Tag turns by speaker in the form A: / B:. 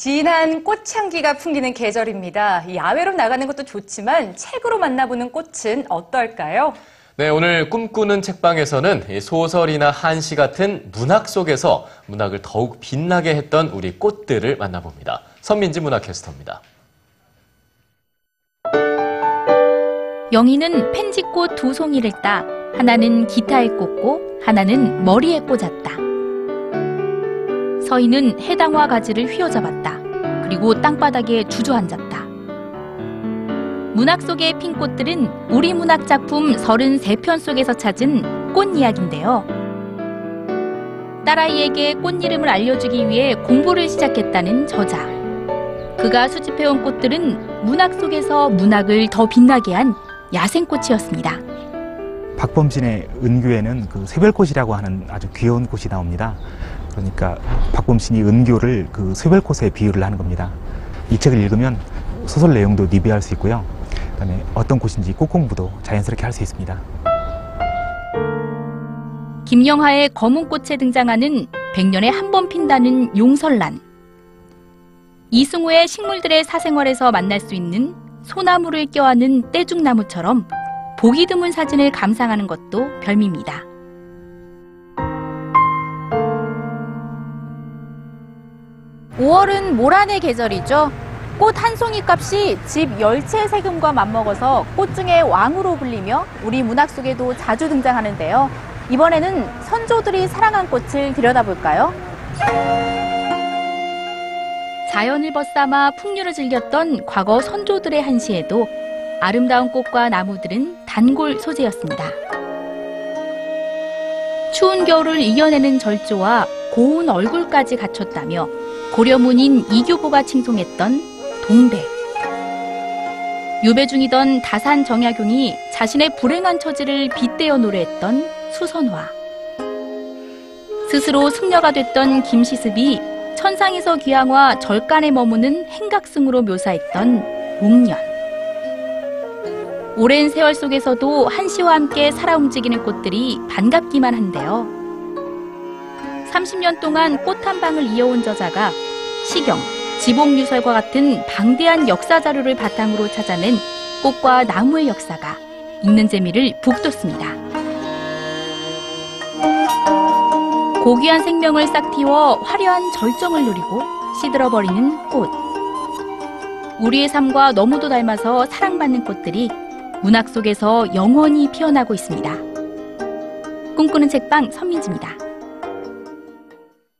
A: 진한 꽃향기가 풍기는 계절입니다. 이 야외로 나가는 것도 좋지만 책으로 만나보는 꽃은 어떨까요?
B: 네, 오늘 꿈꾸는 책방에서는 이 소설이나 한시 같은 문학 속에서 문학을 더욱 빛나게 했던 우리 꽃들을 만나봅니다. 선민지 문학캐스터입니다.
C: 영희는 펜지꽃 두 송이를 따 하나는 기타에 꽂고 하나는 머리에 꽂았다. 서희는 해당화 가지를 휘어잡았다. 그리고 땅바닥에 주저앉았다. 문학 속의 핀 꽃들은 우리 문학 작품 33편 속에서 찾은 꽃 이야기인데요. 딸아이에게 꽃 이름을 알려주기 위해 공부를 시작했다는 저자. 그가 수집해온 꽃들은 문학 속에서 문학을 더 빛나게 한 야생꽃이었습니다.
D: 박범신의 은교에는 그 쇠별꽃이라고 하는 아주 귀여운 꽃이 나옵니다. 그러니까 박범신이 은교를 그 쇠별꽃에 비유를 하는 겁니다. 이 책을 읽으면 소설 내용도 리뷰할 수 있고요. 그다음에 어떤 꽃인지 꽃 공부도 자연스럽게 할 수 있습니다.
C: 김영하의 검은 꽃에 등장하는 백년에 한 번 핀다는 용설란. 이승우의 식물들의 사생활에서 만날 수 있는 소나무를 껴안은 떼죽나무처럼 보기 드문 사진을 감상하는 것도 별미입니다. (5월은) 모란의 계절이죠. 꽃 한 송이 값이 집 열채 세금과 맞먹어서 꽃 중에 왕으로 불리며 우리 문학 속에도 자주 등장하는데요. 이번에는 선조들이 사랑한 꽃을 들여다볼까요? 자연을 벗삼아 풍류를 즐겼던 과거 선조들의 한시에도 아름다운 꽃과 나무들은 단골 소재였습니다. 추운 겨울을 이겨내는 절조와 고운 얼굴까지 갖췄다며 고려문인 이규보가 칭송했던 동백. 유배 중이던 다산 정약용이 자신의 불행한 처지를 빗대어 노래했던 수선화. 스스로 승려가 됐던 김시습이 천상에서 귀양화 절간에 머무는 행각승으로 묘사했던 옥년. 오랜 세월 속에서도 한시와 함께 살아 움직이는 꽃들이 반갑기만 한데요. 30년 동안 꽃 한 방을 이어온 저자가 시경, 지봉유설과 같은 방대한 역사 자료를 바탕으로 찾아낸 꽃과 나무의 역사가 읽는 재미를 북돋습니다. 고귀한 생명을 싹 틔워 화려한 절정을 누리고 시들어버리는 꽃. 우리의 삶과 너무도 닮아서 사랑받는 꽃들이 문학 속에서 영원히 피어나고 있습니다. 꿈꾸는 책방 선민지입니다.